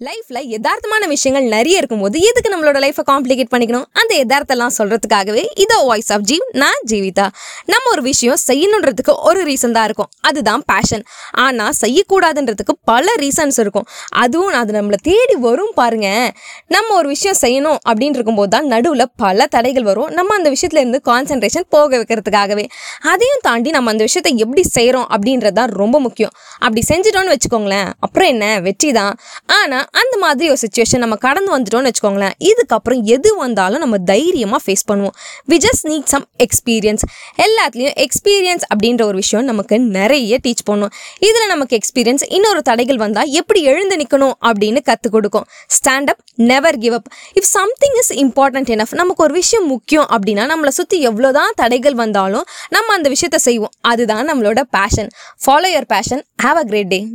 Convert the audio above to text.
லைஃப்பில் யதார்த்தமான விஷயங்கள் நிறைய இருக்கும்போது எதுக்கு நம்மளோட லைஃப்பை காம்ப்ளிகேட் பண்ணிக்கணும்? அந்த யதார்த்தெல்லாம் சொல்கிறதுக்காகவே இதோ வாய்ஸ் ஆஃப் ஜீவ் நான் ஜீவிதா. நம்ம ஒரு விஷயம் செய்யணுன்றதுக்கு ஒரு ரீசன் தான் இருக்கும். அதுதான் பேஷன் ஆனால் செய்யக்கூடாதுன்றதுக்கு பல ரீசன்ஸ் இருக்கும். அதுவும் அது நம்மளை தேடி வரும் பாருங்க. நம்ம ஒரு விஷயம் செய்யணும் அப்படின்னு இருக்கும்போது தான் நடுவில் பல தடைகள் வரும். நம்ம அந்த விஷயத்துலேருந்து கான்சன்ட்ரேஷன் கான்சென்ட்ரேஷன் போக வைக்கிறதுக்காகவே. அதையும் தாண்டி நம்ம அந்த விஷயத்தை எப்படி செய்கிறோம் அப்படின்றது தான் ரொம்ப முக்கியம். அப்படி செஞ்சிட்டோன்னு வச்சுக்கோங்களேன். அப்புறம் என்ன? வெற்றி தான் ஆனால் அந்த மாதிரி ஒரு சுச்சுவேஷன் நம்ம கடந்து வந்துட்டோம்னு வச்சுக்கோங்களேன். இதுக்கப்புறம் எது வந்தாலும் நம்ம தைரியமாக ஃபேஸ் பண்ணுவோம். We just need some experience எல்லாத்துலேயும் எக்ஸ்பீரியன்ஸ் அப்படின்ற ஒரு விஷயம் நமக்கு நிறைய டீச் பண்ணும். இதில் நமக்கு எக்ஸ்பீரியன்ஸ் இன்னொரு தடைகள் வந்தால் எப்படி எழுந்து நிற்கணும் அப்படின்னு கற்றுக் கொடுக்கும். Stand up never give up if something is important enough நமக்கு ஒரு விஷயம் முக்கியம் அப்படின்னா நம்மளை சுற்றி எவ்வளோதான் தடைகள் வந்தாலும் நம்ம அந்த விஷயத்தை செய்வோம். அதுதான் நம்மளோட passion follow your passion have a great day